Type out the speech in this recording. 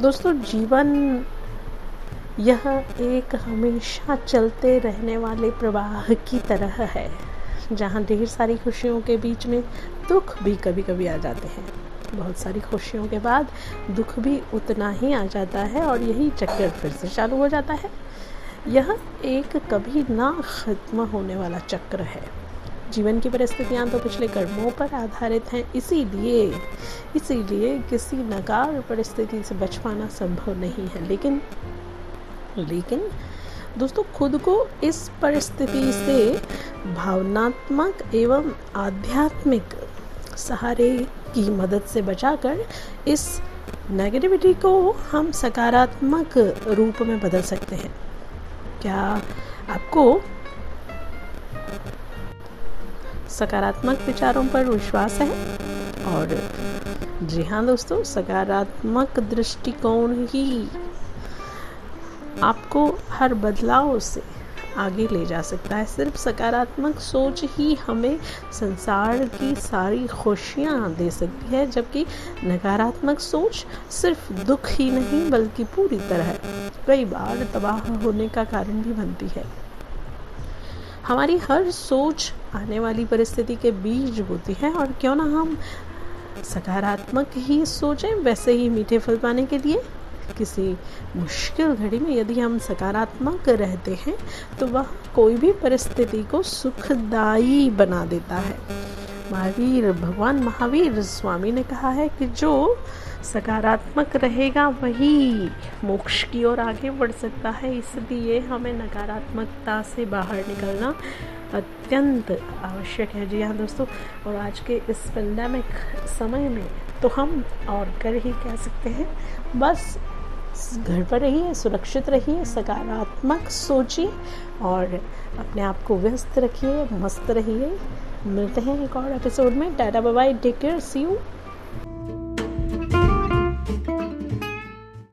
दोस्तों, जीवन यह एक हमेशा चलते रहने वाले प्रवाह की तरह है, जहाँ ढेर सारी खुशियों के बीच में दुख भी कभी कभी आ जाते हैं। बहुत सारी खुशियों के बाद दुख भी उतना ही आ जाता है और यही चक्कर फिर से चालू हो जाता है। यह एक कभी ना ख़त्म होने वाला चक्र है। जीवन की परिस्थितियाँ तो पिछले कर्मों पर आधारित हैं, इसीलिए इसीलिए किसी नकार परिस्थिति से बच पाना संभव नहीं है। लेकिन लेकिन, दोस्तों, खुद को इस परिस्थिति से भावनात्मक एवं आध्यात्मिक सहारे की मदद से बचाकर इस नेगेटिविटी को हम सकारात्मक रूप में बदल सकते हैं। क्या आपको सकारात्मक विचारों पर विश्वास है। और जी हाँ दोस्तों, सकारात्मक दृष्टिकोण ही आपको हर बदलाव से आगे ले जा सकता है। सिर्फ़ सकारात्मक सोच ही हमें संसार की सारी खुशियाँ दे सकती है, जबकि नकारात्मक सोच सिर्फ़ दुख ही नहीं, बल्कि पूरी तरह कई बार तबाह होने का कारण भी बनती है। हमारी हर सोच आने वाली परिस्थिति के बीज होती है और क्यों ना हम सकारात्मक ही सोचें, वैसे ही मीठे फल पाने के लिए। किसी मुश्किल घड़ी में यदि हम सकारात्मक रहते हैं तो वह कोई भी परिस्थिति को सुखदायी बना देता है। महावीर, भगवान महावीर, स्वामी ने कहा है कि जो सकारात्मक रहेगा, वही मोक्ष की ओर आगे बढ़ सकता है। इसलिए हमें नकारात्मकता से बाहर निकलना अत्यंत आवश्यक है। जी हाँ दोस्तों, और आज के इस पेंडेमिक समय में तो हम और कर ही कह सकते हैं, बस घर पर रहिए, सुरक्षित रहिए, सकारात्मक सोचिए और अपने आप को व्यस्त रखिए, मस्त रहिए। मिलते हैं एक और एपिसोड में। Tata bye take care see you